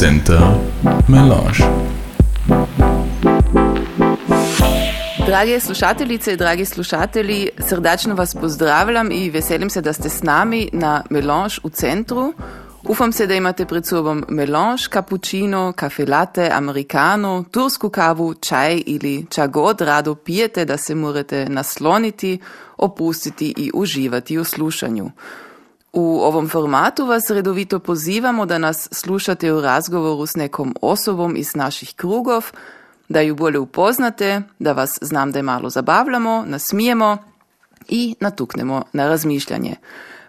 Center Melange. Drage slušateljice dragi slušatelji, srdačno vas pozdravljam i veselim se da ste s nami na Melange u centru. Ufam se da imate pred sobom melange, cappuccino, kafe latte, americano, tursku kavu, čaj ili ča god rado pijete da se morate nasloniti, opustiti i uživati u slušanju. U ovom formatu vas redovito pozivamo da nas slušate u razgovoru s nekom osobom iz naših krugov, da ju bolje upoznate, da vas znam da je malo zabavljamo, nasmijemo i natuknemo na razmišljanje.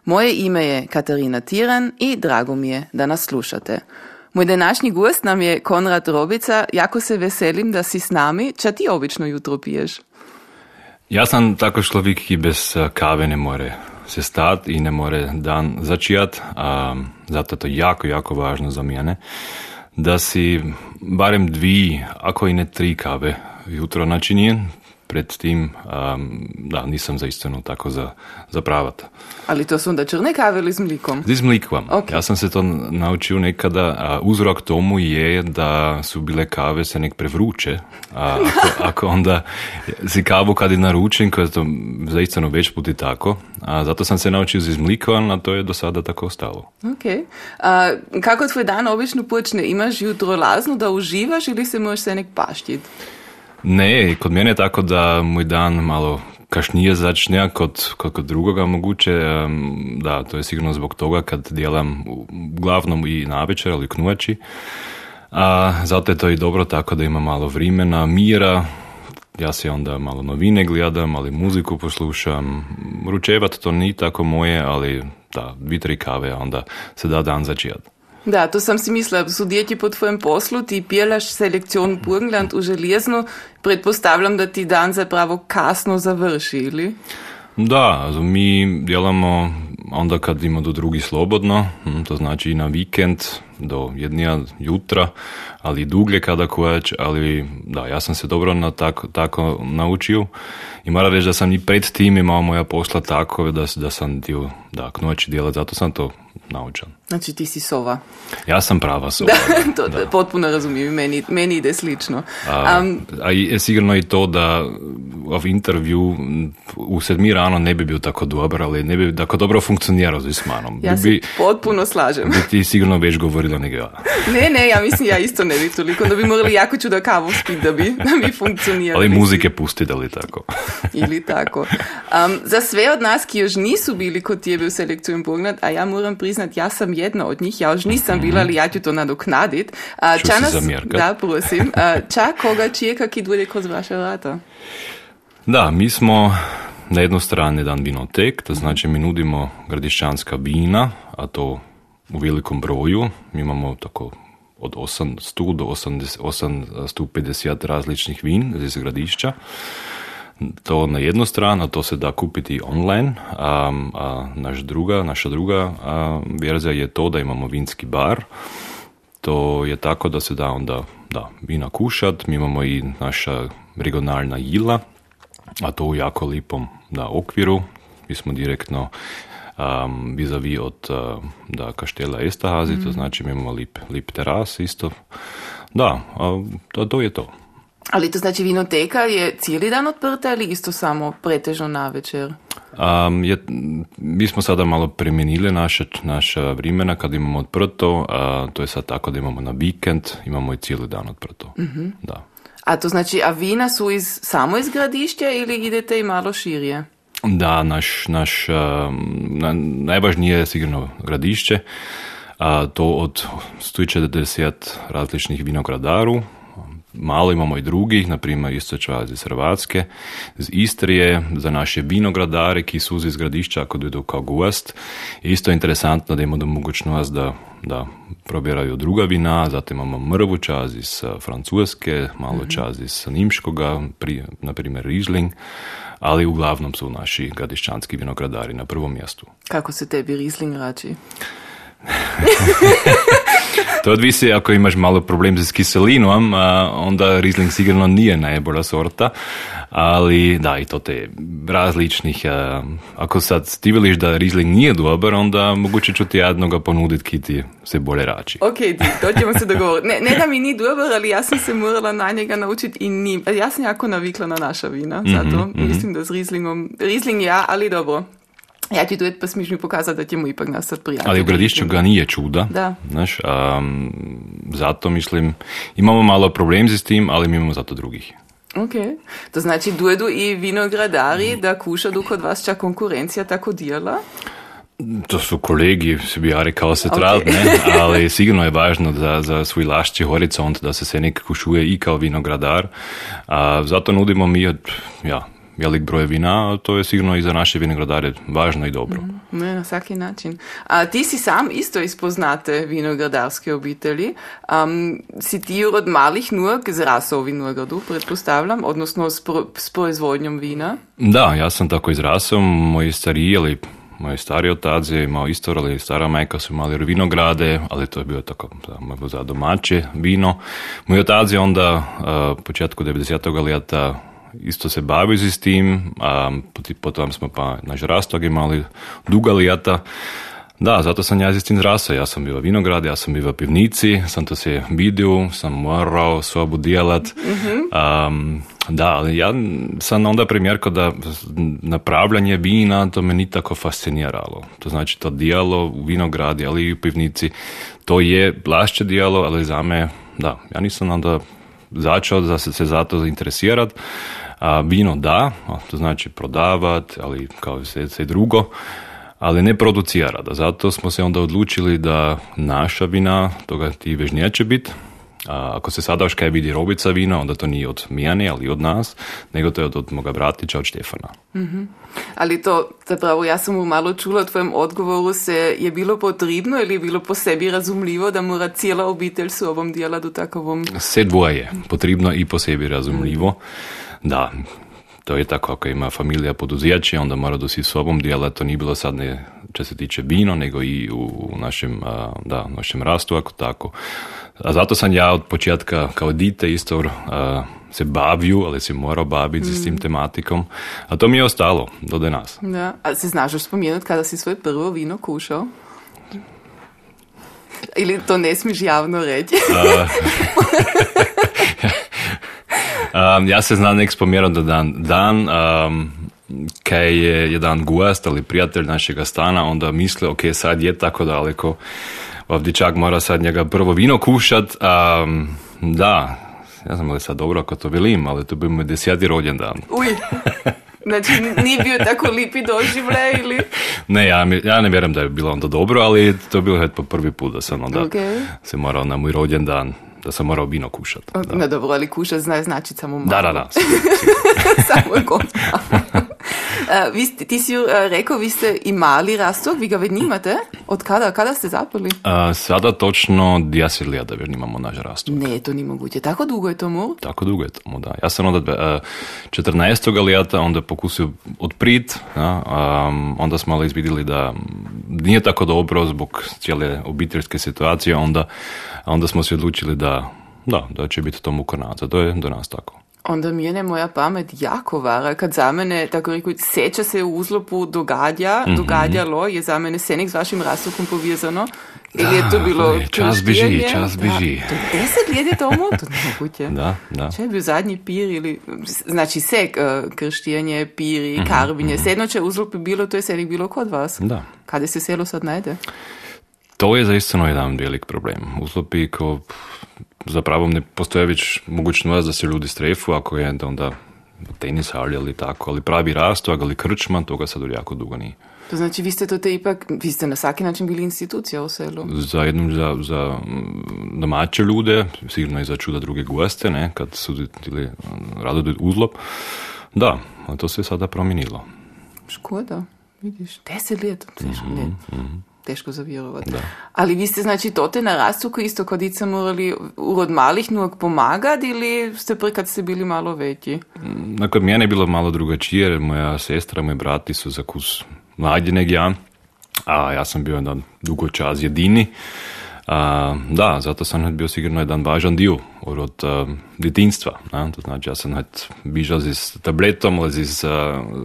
Moje ime je Katarina Tiran i drago mi je da nas slušate. Moj današnji gost nam je Konrad Robica. Jako se veselim da si s nami. Ča ti obično jutro piješ? Ja sam tako človek, ki bez eh, kave ne more se stati i ne more dan začijat, a zato je to jako, jako važno za mene. Da si barem dvi, ako i ne tri kave jutro načinjen, predtým um, da, nisam zaistinu tako za, zapravat. Ali to su onda črne kave ili s mlikom? S mlikom. Okay. Ja sam se to naučio nekada. A uzrok tomu je da su bile kave se nek prevruće. A ako, ako onda si kavu kad je naručen, koja je to zaistinu već puti tako. A zato sam se naučio s mlikom, a to je do sada tako ostalo. Ok. A, kako tvoj dan obično počne? Imaš jutro lazno da uživaš ili se možeš se nek paštiti? Ne, kod mene je tako da moj dan malo kašnije začne kod, kod, kod drugoga moguće. Da, to je sigurno zbog toga kad djelam uglavnom i navečer, ali knuači. A zato je to i dobro tako da ima malo vremena, mira, ja se onda malo novine gledam, ali muziku poslušam. Ručevat to ni tako moje, ali da, dvi, tri kave, onda se da dan začijat. Da, to sam si mislila, su djeti po tvojem poslu, ti pjelaš selekcion Burgenland u Željeznu, pretpostavljam da ti dan zapravo kasno završi, ili? Da, mi djelamo onda kad ima do drugi slobodno, hm, to znači i na vikend do jednija jutra, ali duglje kada kojeć, ali da, ja sam se dobro na tako, tako naučio i moram reći da sam i pred tim imao moja posla tako da, da sam dio da, noći djelat, zato sam to naučan. Znači ti si sova. Ja sam prava sova. Da, to da. potpuno razumijem, meni, meni ide slično. A, um, a je sigurno i to da ov intervju u sedmi rano ne bi bio tako dobar, ali ne bi tako dobro funkcionirao s manom. Ja bi, se potpuno slažem. Bi ti sigurno već govorila nego ja. Ne, ne, ja mislim ja isto ne bi toliko, da bi morali jako čudo kavu spiti da bi, da bi funkcionirali. Ali muzike pustiti, ali tako. Ili tako. Um, za sve od nas, ki još nisu bili kod tebe u selekciju pogled, a ja moram priznat, ja sam jedna od njih, ja još nisam bila, ali ja ću to nadoknadit. Uh, ča nas, da, prosim. Uh, ča koga čeka, ki bude kroz vaše vrata? Da, mi smo na jednoj strani jedan vinotek, to znači mi nudimo gradišćanska vina, a to u velikom broju. Mi imamo tako od 800 do 80, 850 različnih vin iz gradišća. To na jednu stranu, a to se da kupiti online, a, a naš druga, naša druga a, verzija je to da imamo vinski bar. To je tako da se da onda da, vina kušat, mi imamo i naša regionalna jila, a to u jako lipom da, okviru. Mi smo direktno um, vis-a-vis od uh, da, kaštela Estahazi, mm. to znači mi imamo lip, lip teras isto. Da, to, to je to. Ali to znači vinoteka je cijeli dan otprta ili isto samo pretežno na večer? Um, je, mi smo sada malo premenili naše, naša vremena kad imamo odprto, a to je sad tako da imamo na vikend, imamo i cijeli dan odprto. mm Da. A to znači, a vina su iz, samo iz gradišća ili idete i malo širije? Da, naš, naš na, najvažnije je sigurno gradišće, a to od 140 različnih vinogradaru, malo imamo i drugih, na primjer isto čas iz Hrvatske, iz Istrije, za naše vinogradare ki su iz gradišća ako idu kao gost. Isto je interesantno da imamo mogućnost da, da probiraju druga vina, zatim imamo mrvu čaz iz Francuske, malo mm-hmm. čaz iz Nimškoga, pri, na primjer Riesling, ali uglavnom su naši gradišćanski vinogradari na prvom mjestu. Kako se tebi Riesling rači? To odvisi ako imaš malo problem s kiselinom, onda Riesling sigurno nije najbolja sorta, ali da, i to te različnih, ako sad ti veliš da Riesling nije dobar, onda moguće ću ti jednoga ponuditi ki ti se bolje rači. Ok, to ćemo se dogovoriti. Ne, ne da mi nije dobar, ali ja sam se morala na njega naučiti i ni, ja sam jako navikla na naša vina, zato mm-hmm. mislim da s Rieslingom, Riesling ja, ali dobro. Ja ti tu pa smiš mi pokazati da ćemo ipak nastati prijatelji. Ali u Gradišću ga nije čuda. Da. Znaš, um, zato mislim, imamo malo problem s tim, ali mi imamo zato drugih. Ok, to znači dojedu i vinogradari da kušaju kod vas čak konkurencija tako dijela? To su kolegi, se bi ja rekao se okay. ne? ali sigurno je važno za, za svoj lašći horizont da se se nek kušuje i kao vinogradar. A, zato nudimo mi od, ja, velik broj vina, a to je sigurno i za naše vinogradare važno i dobro. Mm, ne, na svaki način. A ti si sam isto iz poznate vinogradarske obitelji. Um, si ti od malih nog zrasao u vinogradu, pretpostavljam, odnosno s, pro, s proizvodnjom vina? Da, ja sam tako izrasao. Moji stariji ili moj stari otac je imao isto, ali stara majka su imali vinograde, ali to je bilo tako za domaće vino. Moj otac je onda uh, početku 90. leta isto se bavio s tim, a potom smo pa naš rastog imali duga lijeta. Da, zato sam ja s tim zrasao. Ja sam bio vinograd, ja sam bio pivnici, sam to se vidio, sam morao sobu dijelat. mm da, ali ja sam onda primjerko da napravljanje vina to me ni tako fasciniralo. To znači to dijelo u vinogradi, ali i u pivnici, to je plašće dijelo, ali za me, da, ja nisam onda začeo da se, se za to zainteresirati. A vino da, to znači prodavat, ali kao sve, sve drugo, ali ne producira. Da. Zato smo se onda odlučili da naša vina, toga ti već neće biti, a ako se sada kaj vidi robica vina, onda to nije od Mijane, ali od nas, nego to je od, od moga bratića, od Štefana. Mm-hmm. Ali to, zapravo, ja sam mu malo čula u tvojem odgovoru, se je bilo potrebno ili je bilo po sebi razumljivo da mora cijela obitelj s ovom dijela do takovom? Se dvoje, potrebno i po sebi razumljivo. Da, to je tako, ako ima familija poduzeće, onda mora da si sobom dijela, to nije bilo sad ne če se tiče vino, nego i u našem, da, našem rastu, ako tako. A zato sam ja od početka kao dite isto se bavio, ali se morao baviti s tim mm. tematikom. A to mi je ostalo do danas. Da. A se znaš spomenuti kada si svoje prvo vino kušao? Ili to ne smiješ javno reći? um, ja se znam nek spomenuti da dan, dan um, kaj je jedan gost ali prijatelj našega stana onda misle, ok, sad je tako daleko, ovdje čak mora sad njega prvo vino kušat, um, da, ja znam li sad dobro ako to velim, ali to bi mu deseti rođendan. Uj, znači nije bio tako lipi doživljaj ili? Ne, ja, ja ne vjerujem da je bilo onda dobro, ali to je bilo po prvi put da sam onda okay. se morao na moj rođendan da sam morao vino kušat. Da. Ne dobro, ali kušat zna znači samo malo. Da, da, da. samo je Uh, vi ste, ti si uh, rekao, vi ste imali rastok, vi ga već nimate. Od kada? Kada ste zapali? Uh, sada točno 10 lijeta već nimamo naš rastok. Ne, to nije moguće. Tako dugo je tomu? Tako dugo je tomu, da. Ja sam onda uh, 14. lijeta onda pokusio odprit, ja, um, onda smo ali izvidjeli da nije tako dobro zbog cijele obiteljske situacije, onda, onda smo se odlučili da, da, da će biti to mukonaca. To je do nas tako onda mi je moja pamet jako vara. Kad za mene, tako reku, seća se u uzlopu događa, mm-hmm. događalo, je za mene senik s vašim rastokom povezano. Ili je to bilo Čas beži, čas beži. Da, to deset let je tomu, to moguće. Da, da. Če je bil zadnji pir ili, znači sek, uh, krštijenje, piri, mm-hmm, karvinje, mm-hmm. sedno če uzlopi bilo, to je senik bilo kod vas. Da. Kada se selo sad najde? To je zaistino jedan velik problem. Uzlopi ko zapravo ne postoje već mogućnost da se ljudi strefu, ako je onda tenis ali tako, ali pravi rastok ali krčma, toga sad jako dugo nije. To znači vi ste to te ipak, vi ste na svaki način bili institucija u selu? Za jednom, za, za mm, domaće ljude, sigurno i za čuda druge goste, ne, kad su ili rado uzlop. Da, to se sada promijenilo. Škoda, vidiš, deset let, mm-hmm, mm-hmm teško zavjerovati. Ali vi ste znači tote na rastuku isto kod ica morali urod malih nog pomagati ili ste prvi kad ste bili malo veći? Mm, kod mene je bilo malo drugačije jer moja sestra, moji brati su za kus mlađi nek ja, a ja sam bio na dugo čas jedini. A, da, zato sam bio sigurno jedan važan dio od uh, djetinstva. To znači, ja sam bižao s tabletom, ali z,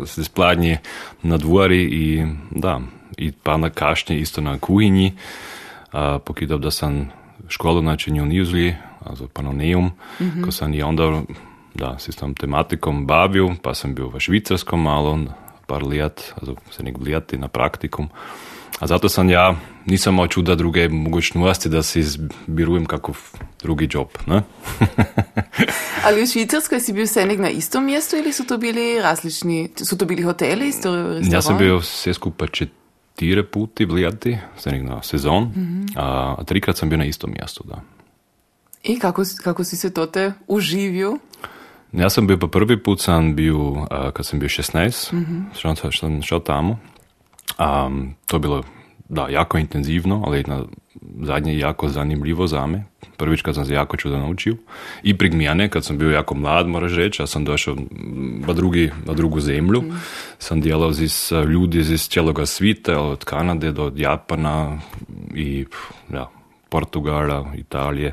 z pladnji na dvori i da, и пана кашње исто на кујни, а, покидав да сам школу значи не унизли, а за панонеум, mm -hmm. кој сам и онда да, се сам тематиком бавил, па сам бил во Швицарском мало, пар лет, азо се нек лет на практикум. А затоа сам ја нисам имал чуда друге могуќности да се избирувам каков други џоб, не? Али у Швицарској си бил сенек на исто место или су то били различни, су то били хотели, исто ресторант? Јас сум бил се скупа чет četiri puti vlijati, na sezon, mm-hmm. a trikrat sam bio na istom mjestu, da. I kako, kako si se to te uživio? Ja sam bio po prvi put sam bio, kad sam bio 16, mm-hmm. što sam šao tamo. Um, to je bilo da, jako intenzivno, ali na zadnje jako zanimljivo za me. Prvič kad sam se jako čudo naučio. I prig mjene, kad sam bio jako mlad, moraš reći, ja sam došao na, drugi, na drugu zemlju. Mm. Sam djelao z ljudi iz cijeloga svita, od Kanade do Japana i ja, Portugala, Italije.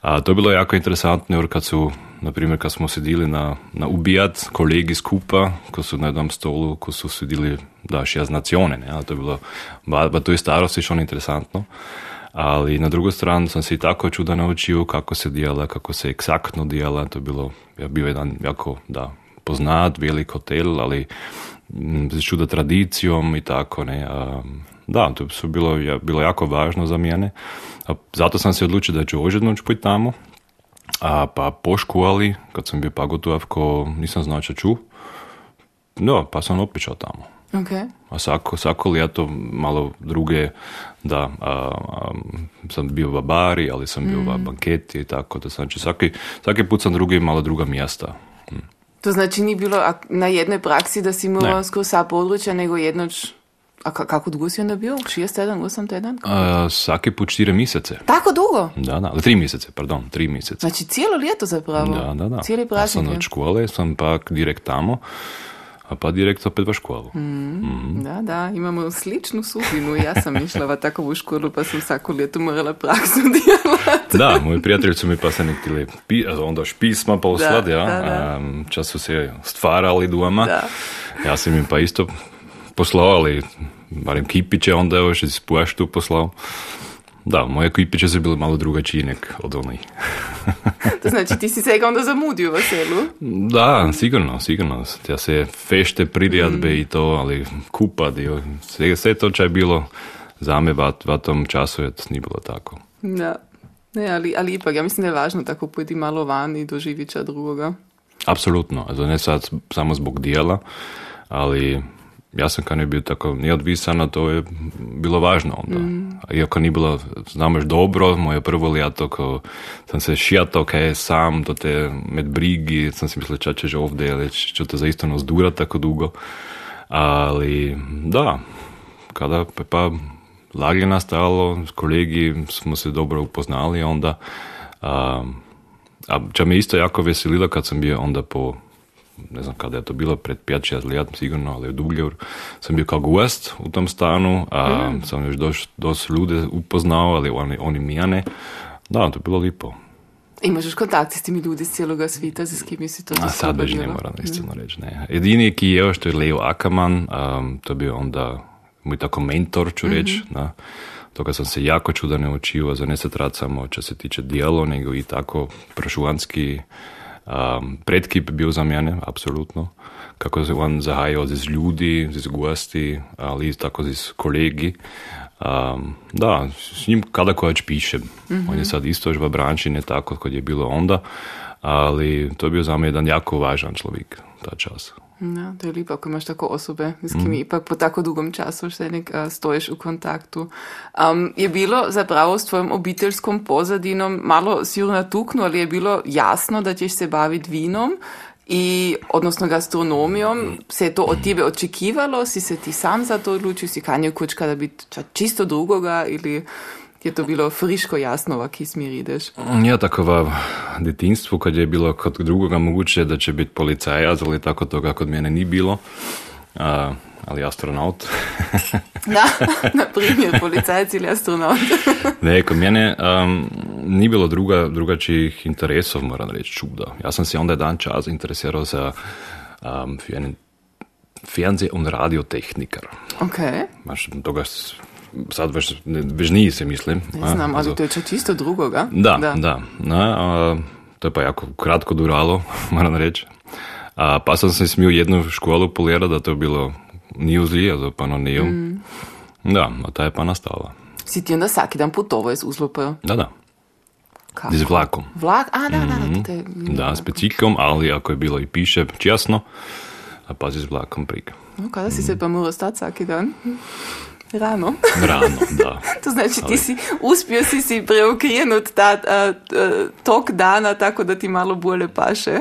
A to je bilo jako interesantno, jer kad su Naprimer, kad smo sedili na, na ubijat kolegi skupa, ko su na jednom stolu, ko su sedili da šest nacione, ne, to je bilo, ba to je starosti što interesantno. Ali na drugu stranu sam se i tako čuda naučio kako se dijela, kako se eksaktno dijela, to je bilo, ja bio jedan jako, da, poznat, velik hotel, ali s čuda tradicijom i tako, ne, a, da, to su bilo, bilo jako važno za mene. A zato sam se odlučio da ću ožedno pojti tamo, a pa po školi, kad sam bio pagotovko, nisam znao čo ću. No, pa sam opišao tamo. Okay. A svako, svako ljeto malo druge, da, a, sam bio u babari, ali sam bio mm. u banketi i tako. Da znači, svaki, svaki put sam drugi malo druga mjesta. Mm. To znači nije bilo na jednoj praksi da si imao skoro sa područja, nego jednoć a kako dugo si onda bio? Šest tjedan, osam tjedan? svaki put štiri mjesece. Tako dugo? Da, da, tri mjesece, pardon, tri mjesece. Znači cijelo ljeto zapravo? Da, da, da. Cijeli praznik. Ja sam od škole, sam pak direkt tamo, a pa direkt opet u školu. Mm, mm. Da, da, imamo sličnu sudbinu. Ja sam išla v takovu školu, pa sam svako ljeto morala praksu djelati. Da, moji prijatelji su mi pa se nektili pi, onda pisma poslati, ja. Da, da. čas su se stvarali doma. Da. Ja sam im pa isto poslao, ali barem Kipiće onda još iz Puaštu poslao. Da, moje kipiće su bile malo drugačije nek od onih. to znači ti si se onda zamudio u selu? Da, sigurno, sigurno. Ja se fešte pririjadbe mm. i to, ali kupa dio. Sve, sve to čaj bilo za me v, v tom času je nije bilo tako. Da. Ne, ali, ali ipak, ja mislim da je važno tako pojeti malo van i doživiti drugoga. Apsolutno, ne sad samo zbog dijela, ali ja sam kad ne bio tako neodvisan, a to je bilo važno onda. Mm. Iako nije bilo, znamo dobro, moje prvo ljeto, ko sam se šijatao kaj je sam, to te med brigi, sam si mislio ča ćeš ovdje, ali ću to zaista zdura tako dugo. Ali da, kada pa laglje nastalo, s kolegi smo se dobro upoznali onda, a, a ča me isto jako veselilo kad sam bio onda po ne znam kada je to bilo, pred 5-6 let sigurno, ali dublje sam bio kao gost u tom stanu, a mm. sam još dosta ljude upoznao, ali oni, oni mijane. Da, to je bilo lipo. I možeš kontakt s timi ljudi iz cijeloga svita, s kim si to A sad već ne moram istina mm. reći, ne. Jedini ki je što je Leo Ackerman, um, to je bio onda moj tako mentor, ću reći, mm-hmm. da. Toga sam se jako čuda naučio, za ne se samo čo se tiče dijelo, nego i tako prašuvanski Um, predkip bil za mene, absolutno. Kako se on zahajal z ljudi, z gosti, ali tako z kolegi. Um, da, s njim kada kojač pišem. Mm-hmm. On je sad isto v branči, ne tako kot je bilo onda, ali to je bio za me jedan jako važan človek ta čas. Ja, to je lepo, ko imaš tako osobe, s kimi mm. ipak po tako dugom času še nek uh, stojiš v kontaktu. Um, je bilo zapravo s tvojim obiteljskim pozadinom malo sigurno natukno, ali je bilo jasno, da ćeš se baviti vinom i, odnosno gastronomijom? Se je to od tebe očekivalo? Si se ti sam za to odlučio? Si kanio kučka da biti čisto drugoga ili je to bilo friško jasno, v ki smeri ideš? Ja, tako v detinstvu, kad je bilo kod drugoga moguće da će biti policajac, ali tako toga kod mene ni bilo. A, ali astronaut. da, na primjer, policajac ili astronaut. ne, kod mene um, nije bilo druga, drugačijih interesov, moram reći, čuda. Ja sam se onda jedan čas interesirao za um, fernseh- und radiotehniker. Ok. Maš, toga sad već, već nije se mislim. Ne a, znam, ali to je čak čisto drugoga. Da, da. Na, a, to je pa jako kratko duralo, moram reći. A, pa sam se smio jednu školu polirati, da to je bilo Newsly, also pa no Neo. Da, a ta je pa nastala. Si ti onda vsaki dan putovao iz Uzlopa? Da, da, Kako? z vlakom. Vlak? A, da, da, da. Te, Da, s ali ako je bilo i piše časno, a pa z vlakom prik. No, kada si se pa morao stati vsaki dan? Rano. Rano, da. To znači ti Ali- si uspio si si preokrenut ta a, tok dana tako da ti malo bolje paše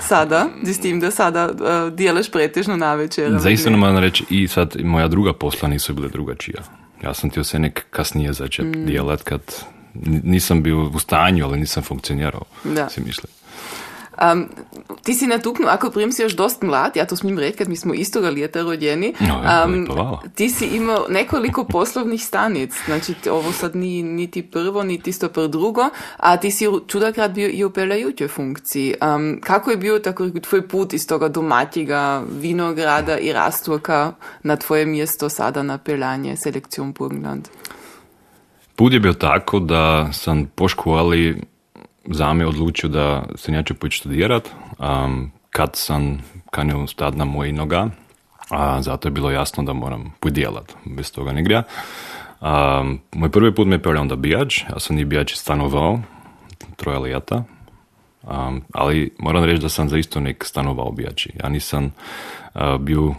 sada, s tim da sada a, dijelaš pretežno na večer. Zaista moram reći i sad moja druga posla nisu bile drugačija. Ja sam htio se nek kasnije začet Mm. djelat kad nisam bio u stanju, ali nisam funkcionirao, Da. si misli. Um, ti si natuknuo, ako prim si još dost mlad, ja to smijem reći kad mi smo istoga lijeta rođeni, hvala. ti si imao nekoliko poslovnih stanic, znači ovo sad ni, niti prvo, niti isto prvo drugo, a ti si čudakrat bio i u pelajućoj funkciji. Um, kako je bio tako tvoj put iz toga domaćega vinograda i rastoka na tvoje mjesto sada na pelanje selekcijom Burgenland? Put je bio tako da sam po školi zame odlučio da se neću početi študirat, um, kad sam kanio stati na moji noga, a zato je bilo jasno da moram podjelat, bez toga ne gre. Um, moj prvi put me je onda bijač, ja sam i bijač stanovao, troje lijeta, um, ali moram reći da sam zaista nek stanovao bijači. Ja nisam uh, bio,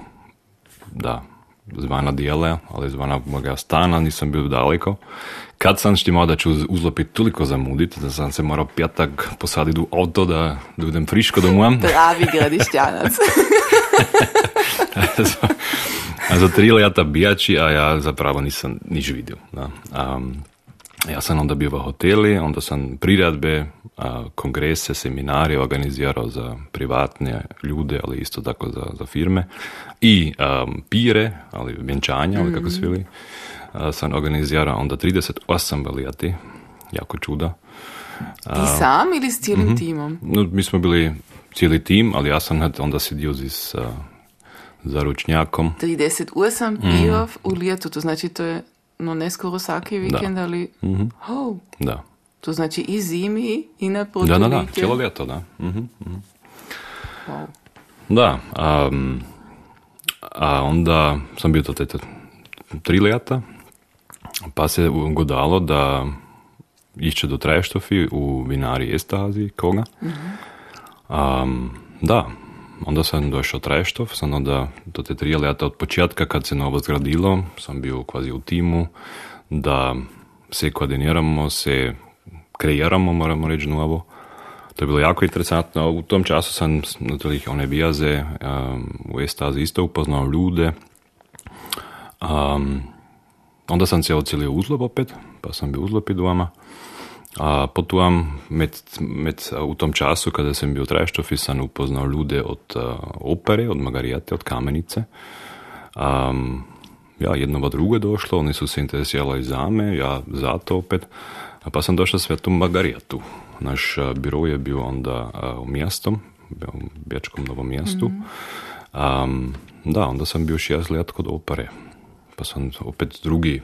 da, zvana dijele, ali zvana moga stana, nisam bio daleko. Kad sam štimao da ću uz- uzlopit toliko zamudit, da sam se morao pjatak posaditi u auto da, da friško domov. Pravi gradišćanac. a za tri leta bijači, a ja zapravo nisam niš vidio. Da. Um, ja sam onda bio u hoteli, onda sam priredbe, a, kongrese, seminarije organizirao za privatne ljude, ali isto tako za, za firme. I um, pire, ali vjenčanja, ali kako se veli, a, sam organizirao onda 38 valijati, jako čuda. Ti sam ili s cijelim timom? No, mi smo bili cijeli tim, ali ja sam onda sjedio s uh, zaručnjakom. 38 pijov u lijetu, to znači to je no ne skoro svaki vikend, ali oh, Da. To znači i zimi i na Da, da, da, vikend. cijelo ljeto, da. Mhm, mhm. Wow. Da, um, a onda sam bio to te tri ljeta, pa se ugodalo da išće do Treštofi u vinari Estazi, koga. Um, da, onda sam došao Treštov, sam onda do te tri ljeta od početka kad se novo zgradilo, sam bio kvazi u timu, da se koordiniramo, se kreiramo, moramo reći novo. To je bilo jako interesantno. U tom času sam na tih one bijaze um, u Estazi isto upoznao ljude. Um, onda sam se odselio u Uzlop opet, pa sam bio u Uzlopi doma. A potom med, med, u tom času kada sam bio u Treštofi sam upoznao ljude od uh, opere, od Magarijate, od Kamenice. Um, ja, jedno pa drugo je došlo, oni su se interesirali za me, ja zato opet. Pa sam došao sve tu Magarijatu. Naš biro je bio onda u mjestom, u Bječkom novom mjestu. Um, da, onda sam bio šest let kod opere. Pa sam opet drugi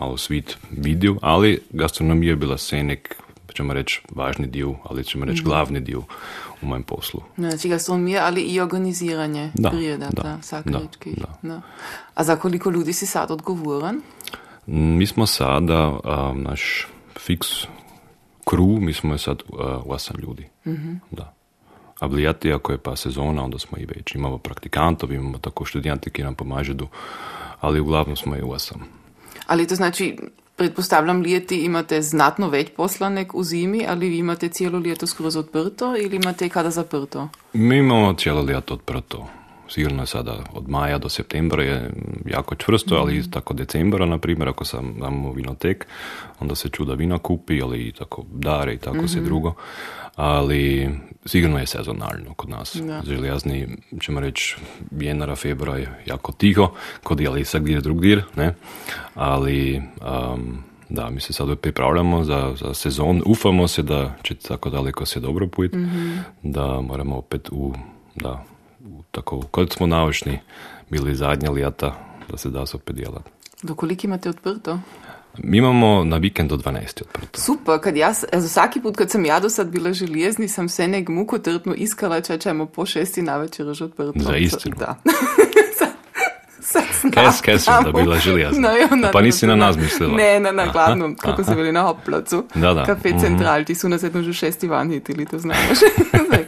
malo svit vidio, ali gastronomija je bila se nek, ćemo reći, važni dio, ali ćemo reći glavni dio u mojem poslu. Znači gastronomija, ali i organiziranje Da, prijeda, da, da, sakričkih. da, Da. A za koliko ljudi si sad odgovoran? Mi smo sada, um, naš fiks crew, mi smo sad uh, osam ljudi. Da. A vlijati, ako je pa sezona, onda smo i već. Imamo praktikantov, imamo tako študijante ki nam pomažu, ali uglavnom smo i osam. Ali to znači, pretpostavljam, lijeti imate znatno več posla nek u zimi, ali vi imate cijelo ljeto skroz odprto ili imate kada zaprto? Mi imamo cijelo ljeto odprto. Sigurno je sada od maja do septembra je jako čvrsto, ali isto tako decembra, na primjer, ako sam damo vinotek, onda se čuda vina kupi, ali i tako dare i tako se drugo. Ali sigurno je sezonalno kod nas. Da. Željazni, ćemo reći, jenara, februar je jako tiho, kod je ali gdje drugdje, ne? Ali um, da, mi se sad pripravljamo za, za sezon. Ufamo se da će tako daleko se dobro pojiti, da moramo opet u, da, tako, kod smo naučni bili zadnja ljeta, da se da se opet djelati. Do koliko imate odprto? Mi imamo na vikend do 12 odprto. Super, kad jaz, also vsaki put, kad sam ja do sad bila željezni, sam se nek mukotrpno iskala, če ćemo po šesti na večer že odprto. Za istinu. Da. Kaj, kaj sam da bila? No, i onda pa nisi na na- nas mislila? Ne, na, na Aha, glavnom, kako aha. se bili na Hopplacu. Da, da. Kafe Mhm. Central, ti su nas jedno že šesti van hitili, to znaš.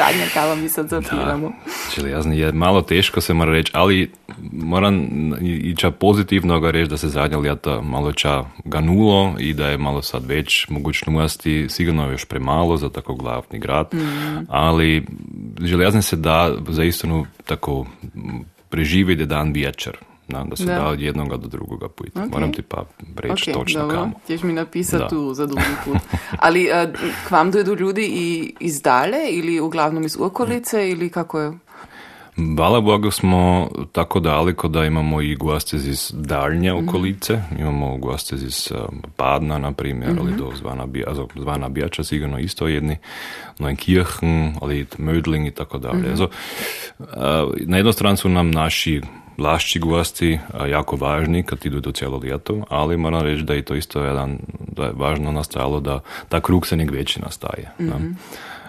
Zadnja kava mi sad zapiramo. Željezni je malo teško se mora reći, ali moram i i ča pozitivno ga reći da se zadnja ljeta malo ča ganulo i da je malo sad već mogućnosti, sigurno je još premalo za tako glavni grad, ali željezni se da za istinu tako m, preživjeti dan večer. Da, da se Da. da. od jednoga do drugoga pojiti. Ok. Moram ti pa reći Ok, točno dobro. kamo. Ćeš mi napisati tu za drugi put. Ali eh, k vam dojedu ljudi i iz dale ili uglavnom iz okolice ili kako je? Hvala Bogu smo tako daleko da imamo i goste iz daljnje Mhm. okolice. Imamo goste iz Badna, na primjer, ali do Zvana, Bi- also, Zvana Bijača sigurno isto jedni, Neunkirchen, ali Mödling i tako dalje. Also, uh, na jednu stranu su nam naši vlašći gosti jako važni kad idu do cijelo ljeto, ali moram reći da je to isto jedan, da je važno nastajalo da ta krug se nek veći nastaje. da.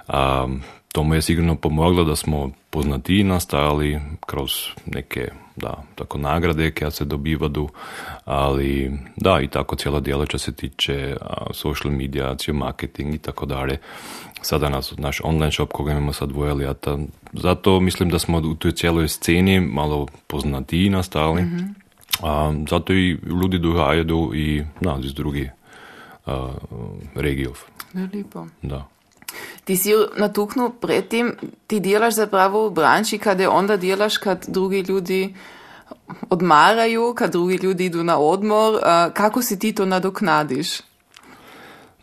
A, to mu je sigurno pomoglo da smo poznatiji nastajali kroz neke da, tako nagrade koje se dobivaju, ali da, i tako cijelo dijelo što se tiče a, social media, cijel marketing i tako dalje. Sada nas, naš online shop koga imamo sad dvoje ljeta, zato mislim da smo u toj cijeloj sceni malo poznatiji nastali, a, zato i ljudi dohajaju i na, iz drugih regijov. Ja, lepo. Da. Ti si natuknil predtem, ti delaš zapravo v branči, kada onda delaš, kad drugi ljudi odmaraju, kad drugi ljudi idu na odmor. Kako si ti to nadoknadiš?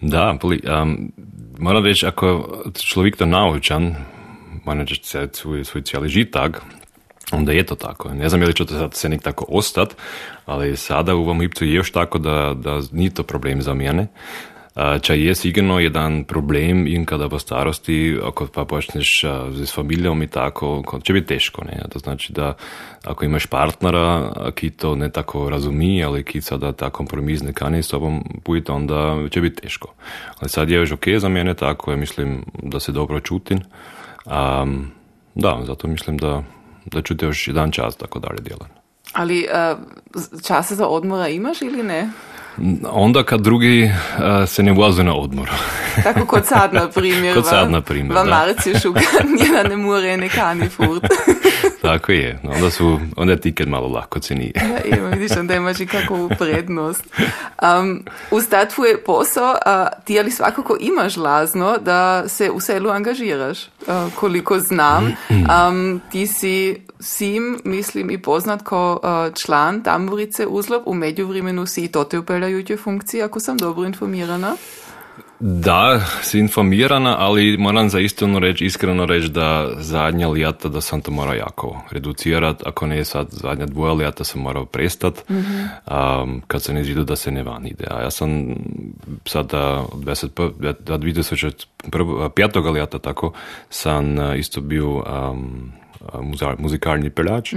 Da, um, moram reći, ako človek to naučan, reći se- svoj, svoj cijeli žitak, onda je to tako. Ne znam je li će to sad se nek tako ostat, ali sada u ovom Ipcu je još tako da, da nije to problem za mene. Ča je sigurno jedan problem in kada v starosti, ako pa počneš s familijom i tako, ko- će biti teško. Ne? To znači da ako imaš partnera, ki to ne tako razumi, ali ki sada ta kompromis ne kani s tobom pojiti, onda će biti teško. Ali sad je još ok za mene tako, ja mislim da se dobro čutim. Um, da, zato mislim da, da ću te još jedan čas tako dalje djelat. Ali uh, za odmora imaš ili ne? Onda kad drugi uh, se ne voze na odmor. Tako kot sad, na primjer. Kot sad, na primjer, Va da. marci šuka, ne more nekani furt. tako je. Onda su, onda je tiket malo lako ceniji. Ja, evo, vidiš, onda imaš i kakvu prednost. Um, uz ta tvoj posao, a, ti ali svakako imaš lazno da se u selu angažiraš. A, koliko znam, um, ti si sim, mislim, i poznat kao a, član Tamburice Uzlop. U međuvremenu si i to te upeljajuće funkcije, ako sam dobro informirana. Da, si informirana, ali moram za istinu reći, iskreno reći da zadnja lijata da sam to morao jako reducirat, ako ne sad zadnja dvoja lijata sam morao prestat, um, kad ne zidu da se ne van ide. A ja sam sada od 21 da 2005. lijata tako sam uh, isto bio um, muzikalni peljač.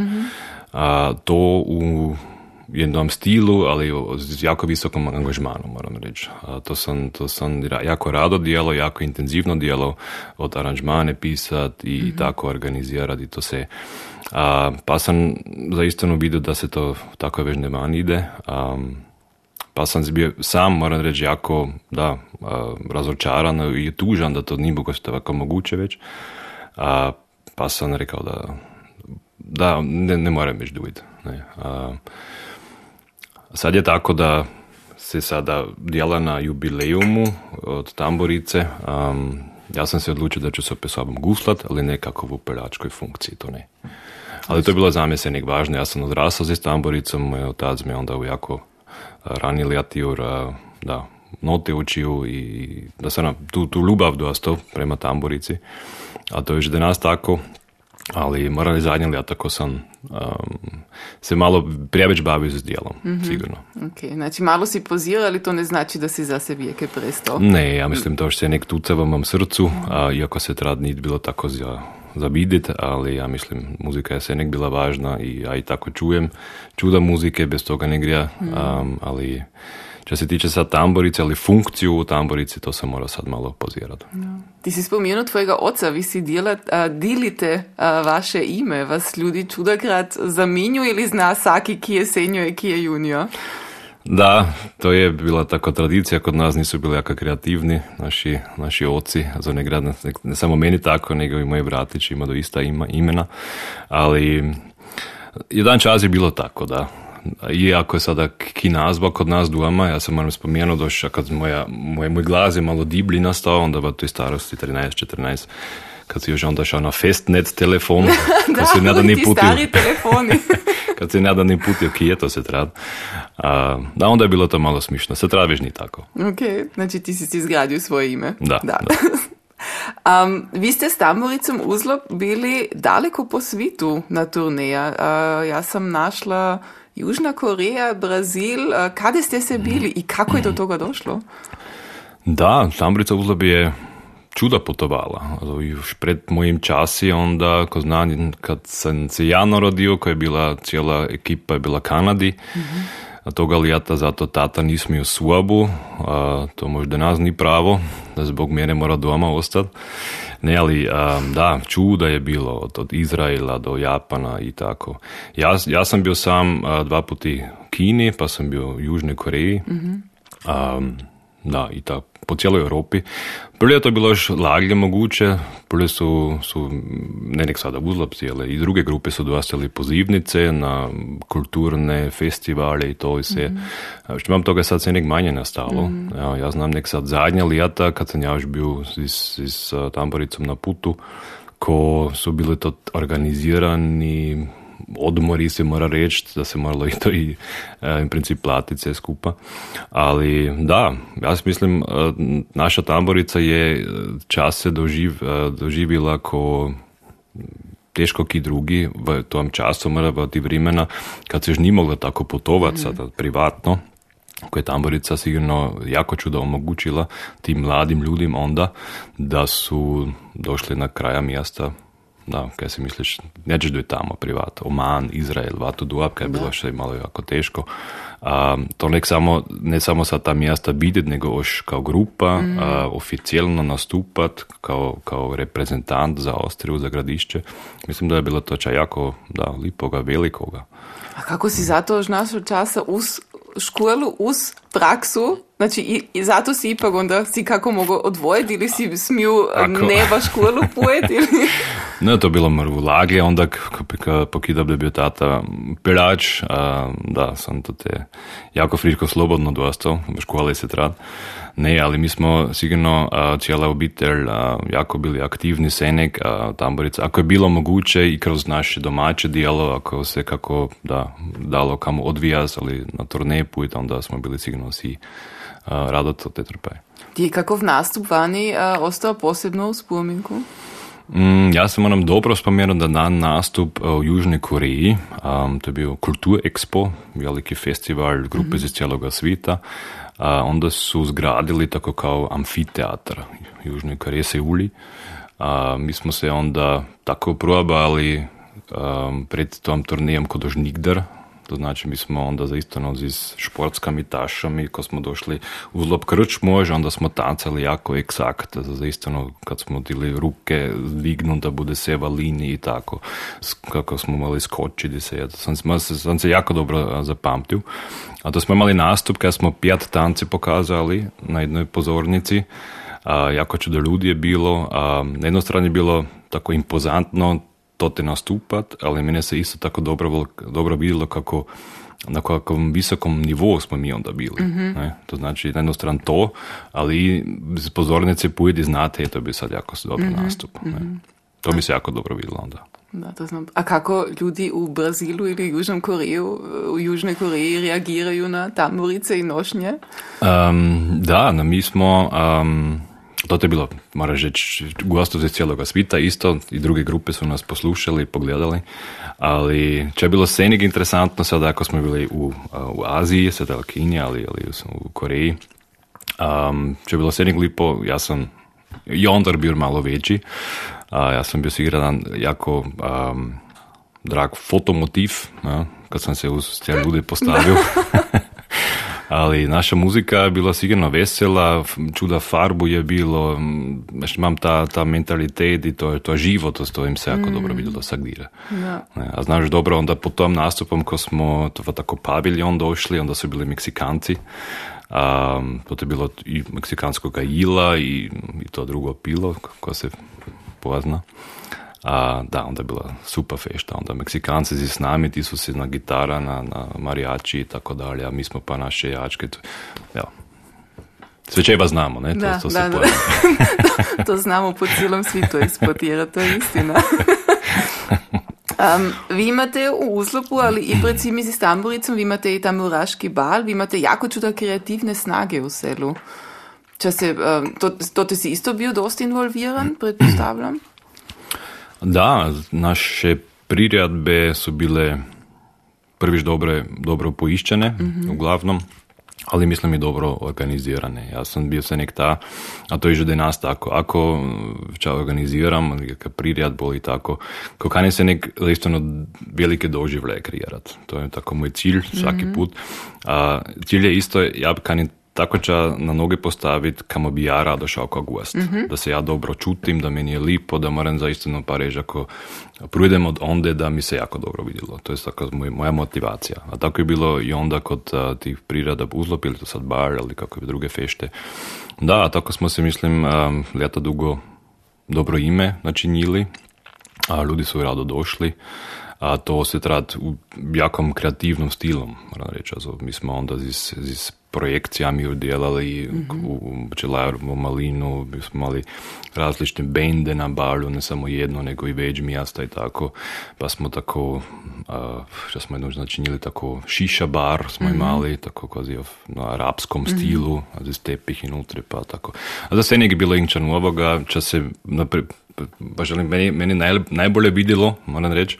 A to u jednom stilu, ali s jako visokom angažmanom, moram reći. A to sam, to sam ra- jako rado dijelo, jako intenzivno dijelo, od aranžmane pisat i tako organizirat i to se. A, pa sam zaistinu vidio da se to tako već ne ide. Um, pa sam bio sam, moram reći, jako da, a, razočaran i tužan da to nije bilo tako moguće već. A, pa sam rekao da da, ne, ne moram već duit. Ne. A, sad je tako da se sada dijela na jubilejumu od tamborice. Um, ja sam se odlučio da ću se opet sobom guslat, ali nekako u pelačkoj funkciji, to ne. Ali to je bilo za mene se važno. Ja sam odrastao s tamburicom, moj otac mi onda u jako rani lijatijur, da, note učiju i da sam tu, tu ljubav dosta prema tamburici. A to je još danas tako, ali moram reći zadnje leta tako sam um, se malo prijeveć bavio s dijelom, mm-hmm. sigurno. Ok, znači malo si pozirao, ali to ne znači da si za se vijeke prestao? Ne, ja mislim to što je nek tucava u mom srcu, a, iako se trad nit bilo tako za, za vidit, ali ja mislim muzika je se nek bila važna i ja i tako čujem čuda muzike, bez toga ne grija, mm. um, ali što se tiče sad tamborice, ali funkciju u tamborici, to se mora sad malo pozirati. No. Ti si spomenuo tvojega oca, vi si djelat, a, dilite a, vaše ime, vas ljudi čudakrat zaminju ili zna saki ki je senio i ki je junio? Da, to je bila tako tradicija, kod nas nisu bili jako kreativni, naši, naši oci, za ne, grad, ne, ne samo meni tako, nego i moji bratići ima do ista ima, imena, ali jedan čas je bilo tako, da, iako je sada kinazba kod nas doma, ja sam moram spomenuo došao kad moja, moj, moj glas je malo diblji nastao, onda v toj starosti 13-14, kad si još onda šao na festnet telefon, kad si nada ni putio. stari telefoni. kad si nada ni putio kije, to se trad. A, da, onda je bilo to malo smišno. Se trad ni tako. Ok, znači ti si si izgradio svoje ime. Da, da. da. Um, vi ste s Tamburicom Uzlo bili daleko po svitu na turneja. Uh, ja sam našla Južna Koreja, Brazil. Kada ste se bili i kako je do toga došlo? Da, Tambrica Uzlab je čuda putovala. Još pred mojim časi onda, ko znam, kad sam se ja narodio, koja je bila cijela ekipa je bila Kanadi, mm-hmm. A toga lijata zato tata nismo u Suabu, a to možda nas ni pravo, da zbog mene mora doma ostati. Ne, ali da, čuda je bilo od, od Izraela do Japana i tako. Ja, ja sam bio sam dva puti Kini, pa sam bio u Južnoj Koreji. mm da, i tako po cijeloj Europi. Prije je to bilo još laglje moguće, prije su, su ne nek sada uzlapci, ali i druge grupe su dostali pozivnice na kulturne festivale i to i se. Mm-hmm. Što imam toga sad se nek manje nastalo. Mm-hmm. Ja, ja znam nek sad zadnja lijata, kad sam ja još bio s, s tamboricom na putu, ko su bili to organizirani odmori se mora reći da se moralo i to i e, princip platiti sve skupa. Ali da, ja mislim, e, naša tamborica je čas se doživ, e, doživila ko teško ki drugi v tom času, mora ti vremena, kad se još nije mogla tako putovati mm. sada privatno, koje je tamborica sigurno jako čudo omogućila tim mladim ljudima onda da su došli na kraja mjesta da, kaj si misliš, nećeš dojti tamo privat, Oman, Izrael, Vatu Duab, kaj je bilo še malo jako teško. A, to nek samo, ne samo sa ta mjesta vidjeti, nego još kao grupa mm. a, oficijalno nastupat kao, kao reprezentant za Austriju, za gradišće. Mislim da je bilo to čaj jako da, lipoga, velikoga. A kako si zato još našao časa uz školu, uz praksu Znači, i, i zato si ipak onda si kako mogu odvojiti ili si smiju Ako... ne baš školu pojeti ili... ne, to bilo mrvu lage, onda pokidab da je bio tata pirač, a, da, sam to te jako friško slobodno dostao, u školi se trad. Ne, ali mi smo sigurno a, cijela obitelj a, jako bili aktivni senek, a, tamborica. Ako je bilo moguće i kroz naše domaće dijelo, ako se kako da, dalo kamo odvijaz, ali na turneju put, onda smo bili sigurno svi rado to te trpe. Ti je kakov nastup vani ostao posebno u spominku? Mm, ja se moram dobro spomenuti da dan nastup u Južnoj Koreji, um, to je bio Kultur Expo, veliki festival grupe mm-hmm. iz cijeloga svita, uh, onda su zgradili tako kao amfiteatar u Južnoj Koreji, Seuli. Uh, mi smo se onda tako probali um, pred tom turnijem kod Nigdar, to znači mi smo onda za isto s športskami tašami, ko smo došli u zlob može, onda smo tancali jako eksakt, za isto kad smo dili ruke dignu da bude seva liniji i tako, kako smo mali skočiti se, sam, sam se jako dobro zapamtio. A to smo imali nastup kad smo pet tanci pokazali na jednoj pozornici, a, jako čudo ljudi je bilo, a, na jednoj strani je bilo tako impozantno, to te nastupat, ali mene se isto tako dobro, dobro vidjelo kako na kakvom visokom nivou smo mi onda bili. Mm-hmm. Ne? To znači, na jednu stranu to, ali i pozornice pojedi znate, to bi sad jako dobro mm-hmm. nastup. Ne? Mm-hmm. To bi se jako dobro vidjelo onda. Da, to znam. A kako ljudi u Brazilu ili Južnom Koreju, u Južnoj Koreji reagiraju na tamburice i nošnje? Um, da, no, mi smo... Um, to je bilo, moraš reći, gostovi iz cijeloga svita isto i druge grupe su nas poslušali, pogledali, ali će je bilo scenik interesantno sada ako smo bili u, u Aziji, sada u Kini, ali, ali u Koreji, um, će je bilo scenik lipo, ja sam i onda bio malo veći, a ja sam bio sigran jako um, drag fotomotiv, ja, kad sam se uz te ljude postavio. ali naša muzika je bila sigurno vesela, čuda farbu je bilo, imam ta, ta mentalitet i to, to život, to im se jako mm. dobro vidjelo sagdira. Ja. A znaš dobro, onda po tom nastupom ko smo to tako paviljon došli, onda su bili Meksikanci, a, to je bilo i meksikanskog ila i, i to drugo pilo ko se pozna. A, da, onda je bila super fešta, onda Meksikanci s nami, ti su se na gitara, na, na marijači i tako dalje, a mi smo pa naše jačke. Ja. Sve čeba znamo, ne? Da, to, to, da, da. to znamo po cijelom svijetu eksploatira, to je istina. Um, vi imate u Uzlopu, ali i pred svimi s tamburicom, vi imate i tamburaški bal, vi imate jako čuda kreativne snage u selu. Če se, um, to, to ti si isto bio dosta involviran, pretpostavljam? Da, naše priredbe su bile prviš dobre, dobro poiščene, mm-hmm. uglavnom, ali mislim i dobro organizirane. Ja sam bio se nek ta, a to je že nas tako, ako ča organiziram, neka priredbo i tako, kokani se nek listovno velike doživlje kreirati. To je tako moj cilj svaki mm-hmm. put. A, cilj je isto, ja kanim tako će na noge postaviti kamo bi ja rado šao kao gost. Mm-hmm. Da se ja dobro čutim, da meni je lipo, da moram zaistino pa reći ako prudem od onde da mi se jako dobro vidjelo. To je tako moja motivacija. A tako je bilo i onda kod uh, tih prirada Buzlop ili to sad bar kako je druge fešte. Da, tako smo se mislim um, ljeta dugo dobro ime načinili, a ljudi su rado došli a to se trad u jakom kreativnom stilom, moram reći. Also, mi smo onda z, z projekcijami udjelali mm-hmm. u Pčelaru, Malinu, mi smo imali različite bende na balu, ne samo jedno, nego i veđ mjesta i tako, pa smo tako, a, što smo jedno načinili tako šiša bar smo mm-hmm. imali, tako kvazi na arapskom mm-hmm. stilu, a z tepih inutri, pa tako. A za sve je bilo inčan ovoga, ča se, napri, pa želim, meni, meni naj, najbolje vidjelo, moram reći,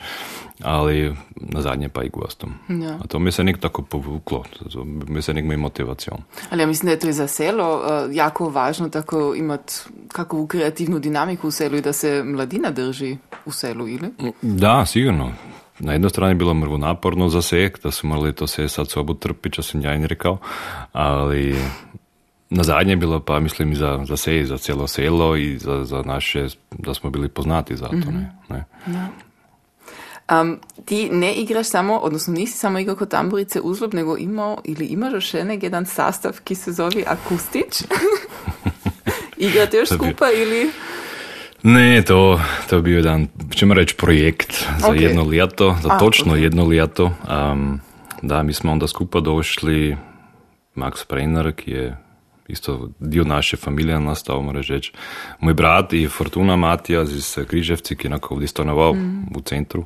ali na zadnje pa i gostom. Ja. A to mi se nek tako povuklo, to mi se nek mi motivacijo. Ali ja mislim, da je to i za selo uh, jako važno tako imati kakvu kreativnu dinamiku u selu i da se mladina drži u selu, ili? Da, sigurno. Na jednoj strani bilo mrvo naporno za sek, da su morali to se sad sobu trpiti, čo sam ja i rekao, ali na zadnje bilo pa mislim i za, za se za cijelo selo i za, za naše, da smo bili poznati za to. Mm-hmm. Ne, ne. Um, ti ne igraš samo, odnosno nisi samo igrao kod tamburice uzlob, nego imao ili imaš još jedan sastav ki se zove Akustić. Igrate još skupa ili... Ne, to, to je bio jedan, ćemo reći, projekt za okay. jedno ljeto, za A, točno okay. jedno ljeto. Um, da, mi smo onda skupa došli, Max Preiner, ki je isto dio naše familije nastao, moram reći. Moj brat i Fortuna Matija iz Križevci, ki je ovdje stanovao mm. u centru.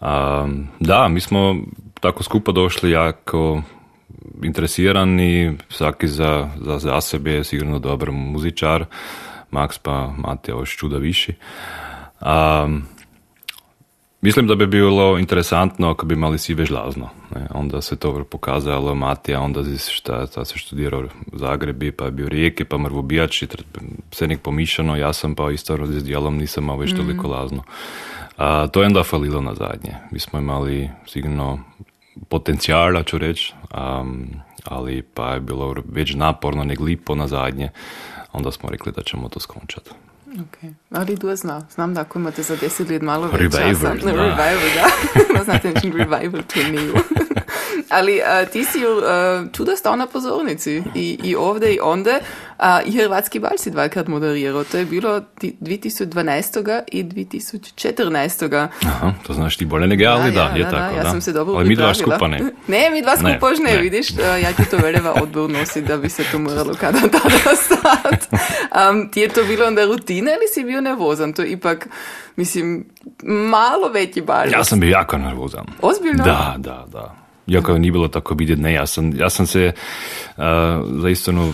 A, da, mi smo tako skupa došli jako interesirani, svaki za, za, za sebe je sigurno dobar muzičar, Max pa Matija još čuda viši. A, Mislim da bi bilo interesantno ako bi imali sive žlazno. Ne? Onda se to pokazalo, Matija, onda šta, šta se študirao u Zagrebi, pa je bio Rijeke, pa Mrvobijač, sve nek pomišano, ja sam pa isto s dijelom nisam imao već toliko mm. lazno. A, to je onda falilo na zadnje. Mi smo imali sigurno potencijala, ću reći, ali pa je bilo već naporno, nek lipo na zadnje. Onda smo rekli da ćemo to skončati. Okay. Ali du zna. Znam da ako imate za deset let malo več revival. Da. Revival, da. Znate, revival turneju. Ali uh, ti si uh, čuda stao na pozornici i, i ovdje i onda a, i Hrvatski bal si dvakrat moderirao. To je bilo 2012. i 2014. Aha, to znaš ti bolje nego ja, ali da, je da, tako. Ja da. sam se dobro Ali mi dva skupa ne. Ne, mi dva Ne, skupa još ne, ne. vidiš. Ja ti to veljeva odbor nosit da bi se to moralo kada tada stat. Um, ti je to bilo onda rutina ili si bio nervozan? To je ipak, mislim, malo veći bal. Ja sam bio jako nervozan. Ozbiljno? Da, da, da. Iako nije bilo tako vidjeti, ne, ja sam, ja sam se uh, zaistinu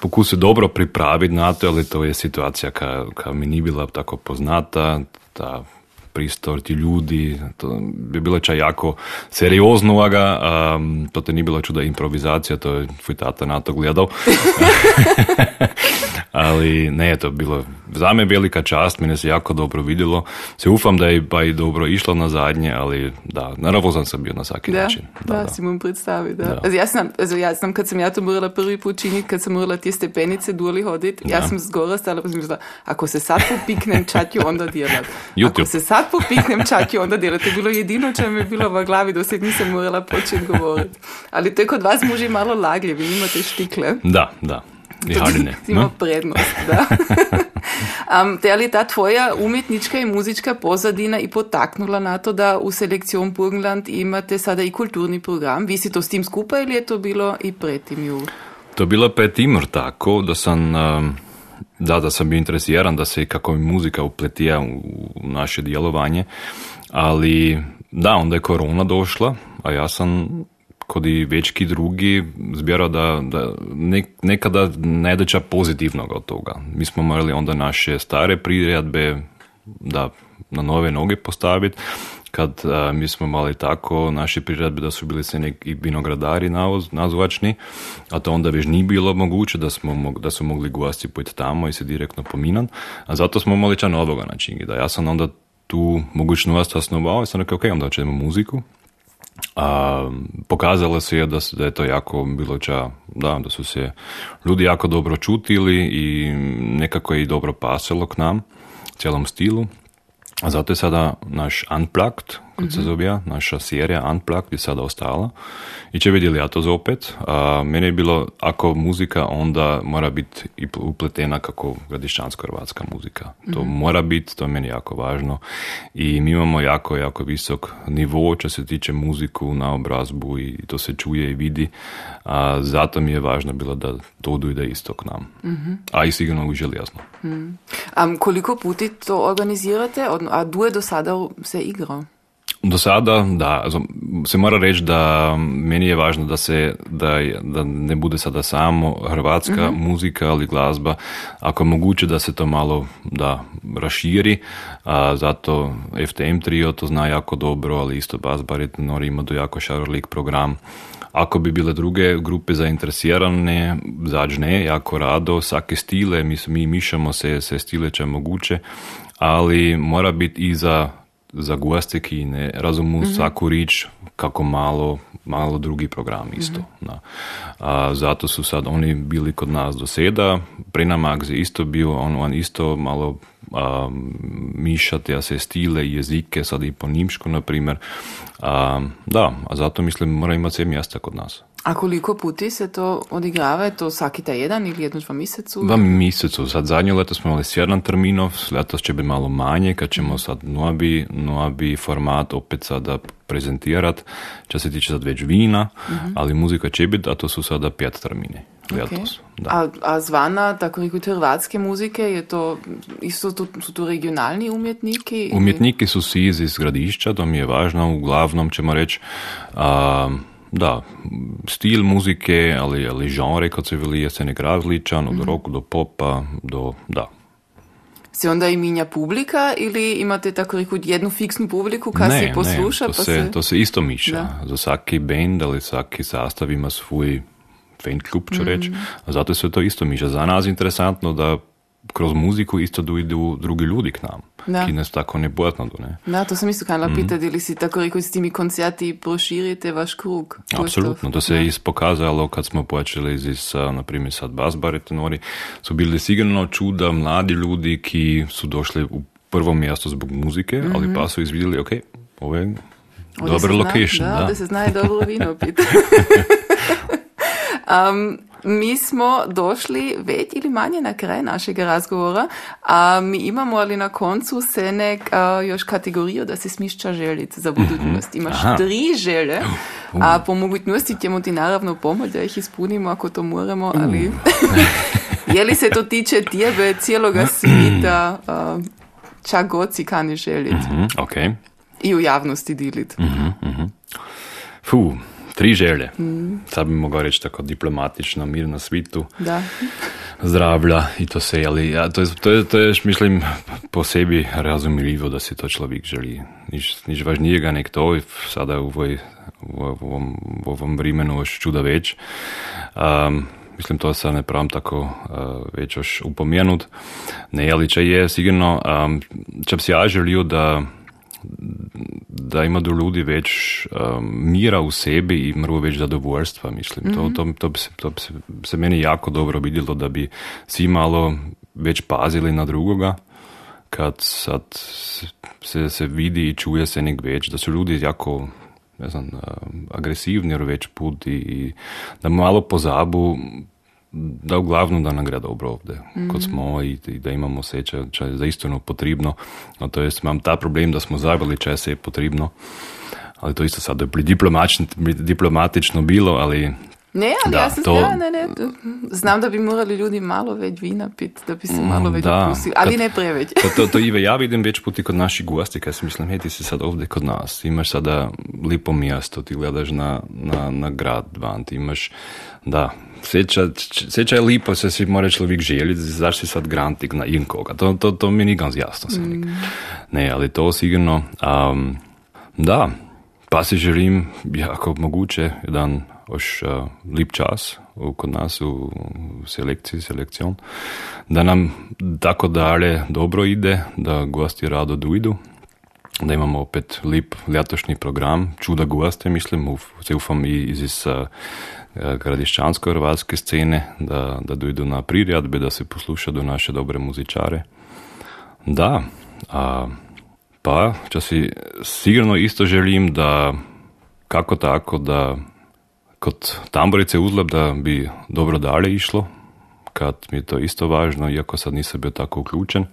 pokusio dobro pripraviti na to, ali to je situacija ka, ka mi nije bila tako poznata, ta pristor, ti ljudi, to bi bilo čaj jako seriozno ovoga, um, to te nije bilo čuda improvizacija, to je tvoj tata na to gledao. ali ne je to bilo za me velika čast, mene se jako dobro vidjelo. Se ufam da je pa i dobro išlo na zadnje, ali da, nervozan sam bio na svaki Da, način. da, si mu predstavi, da. Da. Also ja sam, also ja sam, kad sam ja to morala prvi put činiti, kad sam morala te stepenice doli hodit, ja Da. sam zgora stala pa sam mislila, ako se sad popiknem, čat ću onda djelat. YouTube. Ako se sad popiknem, čat ću onda djelat. To je bilo jedino čo mi je bilo v glavi, dosad nisam morala početi govoriti. Ali to je kod vas muži malo laglje, vi imate štikle. Da, da. I To haline. ti ima prednost, da. um, te ali ta tvoja umjetnička i muzička pozadina i potaknula na to da u selekcijom Burgenland imate sada i kulturni program? Vi si to s tim skupaj ili je to bilo i pretim ju? To je bilo pred Timor tako, da sam, um, da, da sam bio interesiran da se kako mi muzika upletija u naše djelovanje, ali da, onda je korona došla, a ja sam kod i večki drugi zbjerao da, da nek, nekada ne doća pozitivnog od toga. Mi smo morali onda naše stare priredbe da na nove noge postaviti, kad a, mi smo mali tako naše priredbe da su bili se neki vinogradari nazvačni, a to onda već nije bilo moguće da, smo, da su mogli gosti pojeti tamo i se direktno pominan, a zato smo mali ča novoga način. Da ja sam onda tu mogućnost osnovao i sam rekao, ok, onda ćemo muziku, a, pokazalo se je da, da je to jako bilo ča, da, da su se ljudi jako dobro čutili i nekako je i dobro pasalo k nam, cijelom stilu. A zato je sada naš Unplugged, kot se zove, naša serija Unplugged je sada ostala. I će vidjeli ja to zopet. A, meni je bilo, ako muzika, onda mora biti i pl- upletena kako gradišćansko-hrvatska muzika. To mora biti, to je meni jako važno. I mi imamo jako, jako visok nivo što se tiče muziku na obrazbu i to se čuje i vidi. A, zato mi je važno bilo da to dojde isto k nam. A i sigurno uželi jasno. Um, koliko puti to organizirate? A du je do sada se igrao? Do sada, da, also, se mora reći da meni je važno da se, da, da ne bude sada samo hrvatska muzika, ali glazba, ako je moguće da se to malo da raširi, a zato FTM trio to zna jako dobro, ali isto Bas Baritonori ima do jako šarolik program. Ako bi bile druge grupe zainteresirane, zađne jako rado, svake stile, mi, mi mišamo se, se stile če je moguće, ali mora biti i za za goste ki ne razumu svaku rič kako malo, malo drugi program isto. Da. A, zato su sad oni bili kod nas do seda, Prenamax je isto bio, on, on isto malo a, mišati a se stile i jezike, sad i po nimšku, na primjer. A, da, a zato mislim mora imati sve mjesta kod nas. A koliko puti se to odigrava? Je to svaki taj jedan ili jedno dva mjesecu? Dva mjesecu. Sad zadnje leto smo imali sedam terminov, letos će biti malo manje, kad ćemo sad novi, novi format opet sada prezentirat, čo se tiče sad već vina, ali muzika će biti, a to su sada pet termine letos. Da. A, a zvana, tako rekoč, hrvatske muzike, je to, isto to, su to regionalni umjetniki? Umjetniki su svi iz gradišća, to mi je važno, uglavnom ćemo reći, a, da, stil muzike, ali, ali žanre, kad se veli, je se nek različan, od rock do popa, do, da, Se onda i minja publika ili imate tako rekoč jednu fiksnu publiku kad se posluša? to, pa se, to se isto miša. Da. Za svaki band ali svaki sastav ima svoj fan klub, ću reći. A zato se to isto miša. Za nas je interesantno da kroz muziku isto dojdu drugi ljudi k nam. Da. Ki nas tako ne poznaju, ne? Da, to sam isto kanala pitati, ili si tako rekoč s timi koncerti proširite vaš krug? Apsolutno, to se Da. je ispokazalo kad smo počeli iz, a, na primjer sad bas baritonori, su bili sigurno čuda mladi ljudi ki su došli u prvo mjesto zbog muzike, ali pa su izvidjeli, ok, ovo je da Dobar zna- location, da, da. da se zna i dobro vino piti. um, mi smo došli već ili manje na kraj našega razgovora, a mi imamo ali na koncu senek a, još kategoriju da se smišća želit za budućnost. Imaš Aha. tri želje, a po mogućnosti ćemo ti naravno pomoći da ih ispunimo ako to moramo, ali je li se to tiče tebe, cijeloga svita, a, čak god si kani želit Mhm, ok. i u javnosti dilit. Fu, tri želje. Mm. Sad bi mogao reći tako diplomatično, mir na svitu, Da. zdravlja i to se, ali ja, to, je, to, je, to je, mislim, po sebi razumljivo da si to človek želi. Nič, nič važnijega nek to, sada u, ovoj, u ovom, u ovom vremenu još čuda več. Um, mislim, to se ne pravim tako uh, več upomenut. Ne, ali če je sigurno, um, če bi si ja želio da da ima do ljudi več um, mira v sebi in mru več zadovoljstva, mislim. To, to, to, bi se, to bi se, se meni jako dobro vidjelo, da bi svi malo več pazili na drugoga, kad sad se, se vidi i čuje se nek več, da su ljudi jako ne znam, um, agresivni več put i, i da malo pozabu da uglavnom da nam gre dobro ovdje, kot smo i, i da imamo osjećaj, če je zaistino potrebno. No, to jest, imam ta problem, da smo zabili, če se je potrebno. Ali to isto sad diplomatično, diplomatično bilo, ali Ne, ali Da, ja se to- znam, ne, ne. Znam da bi morali ljudi malo več vina piti, da bi se malo več da. opustili, ali Kad- ne preveč. To, to, to Ive, ja vidim već puti kod naših gosti, kad si mislim, hej, ti si sad ovdje kod nas, imaš sada lipo mjesto, ti gledaš na, na, na grad van, ti imaš, da, sjeća, sjeća je lipo, se svi mora človek željeti, zašto si sad grantik na inkoga, to, to, to mi nije ganz jasno se Ne, ali to sigurno, um, da, pa si želim, jako moguće, jedan još uh, lip čas u, kod nas u, u selekciji, selekcion, da nam tako dalje dobro ide, da gosti rado dojdu, da imamo opet lip ljetošnji program, čuda goste, mislim, uf, se ufam i iz, uh, gradišćansko-hrvatske scene, da, da dojdu na priredbe, da se posluša do naše dobre muzičare. Da, a, pa če si sigurno isto želim, da kako tako, da kod tamborice uzlep, da bi dobro dalje išlo, kad mi je to isto važno, iako sad nisam bio tako uključen,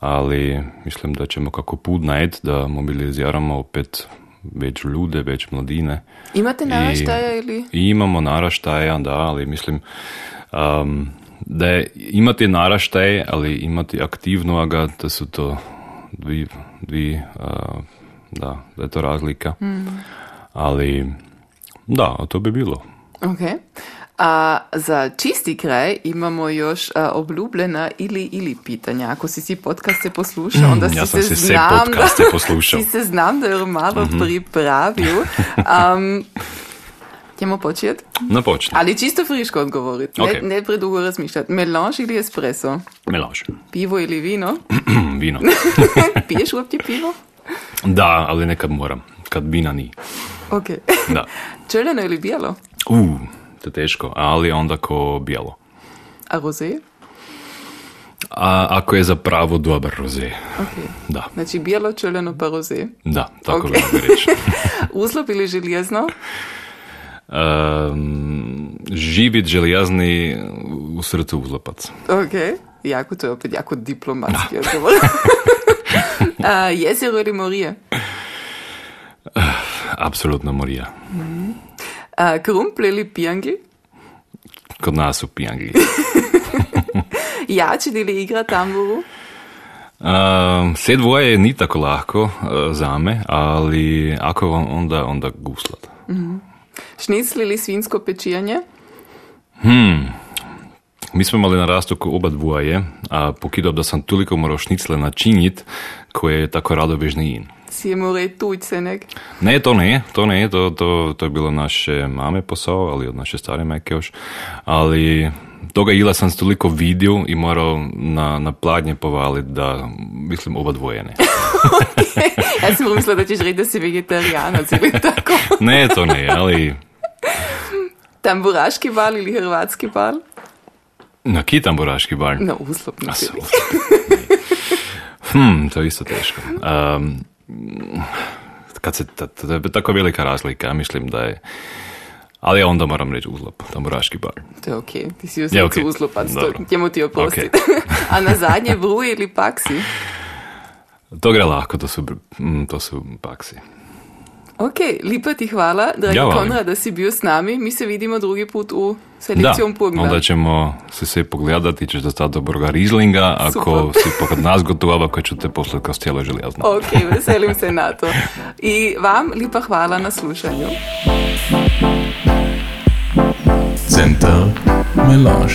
ali mislim da ćemo kako put najti da mobiliziramo opet već ljude, već mladine. Imate naraštaja ili? I imamo naraštaja, da, ali mislim um, da je imati naraštaj, ali imati aktivno aga, da su to dvi, dvi uh, da, da je to razlika. Ali da, to bi bilo. Ok. A za čisti kraj imamo još a, obljubljena ili ili pitanja. Ako si si podcaste poslušao, onda si ja se si sve znam podcaste da, poslušao. si se znam da je malo pripravil. Um, Ćemo početi? No počne. Ali čisto friško odgovoriti. Ok. Ne, ne predugo razmišljati. Melange ili espresso? Melange. Pivo ili vino? Vino. Piješ uopće pivo? Da, ali nekad moram. Kad vina ni. Ok. Da. Čeljeno ili bijelo? U, to je teško, ali onda ko bijelo. A rosé? A ako je zapravo dobar roze. Ok. Da, Znači bijelo, čeljeno pa rosé. da, tako Ok. bi mogli reći. Uzlop ili željezno? Um, živit željezni u srcu uzlapac. Ok. Jako, to je opet jako diplomatski odgovor. A, jezero ili morije? Apsolutno morija. A, krumpl ili pijangli? Kod nas su pijangli. Jačin ili igra tamburu? Um, sve dvoje ni tako lahko uh, za me, ali ako on- onda, onda guslat. Šnicl ili svinsko pečijanje? Mi smo imali na rastoku oba dvoje, a pokidao da sam toliko morao šnicle načinit, koje je tako radobežni in. Si je more tuć se nek? Ne, to ne, to ne, to, to, to je bilo naše mame posao, ali od naše stare majke još. Ali toga ila sam toliko vidio i morao na, na pladnje povalit da, mislim, oba dvoje ne. Ja sam mislila da ćeš reći da si vegetarijanac ili tako. Ne, to ne, ali Tamburaški bal ili hrvatski bal? na kitamburaški bar. No, uslop A, ne su- Hm, to je isto teško. Um, kad se, to je tako velika razlika, ja mislim da je, ali ja onda moram reći uzlop, tamburaški bar. To je okej, ti si uzlop, okay. uzlopac, to njemu ti oprostiti. A na zadnje bruj ili paksi? To gre lahko, to su, to su paksi. Ok, lepa ti hvala, dragi ja, Konrad, da si bil s nami. Mi se vidimo drugi put v selekciji Pugna. Onda ćemo se sve pogledati, ćeš dostati dobroga Rieslinga, ako si pokod nas gotova, ako ću te poslati kao stijelo željazno. Ok, veselim se na to. I vam lepa hvala na slušanju. Center Melange.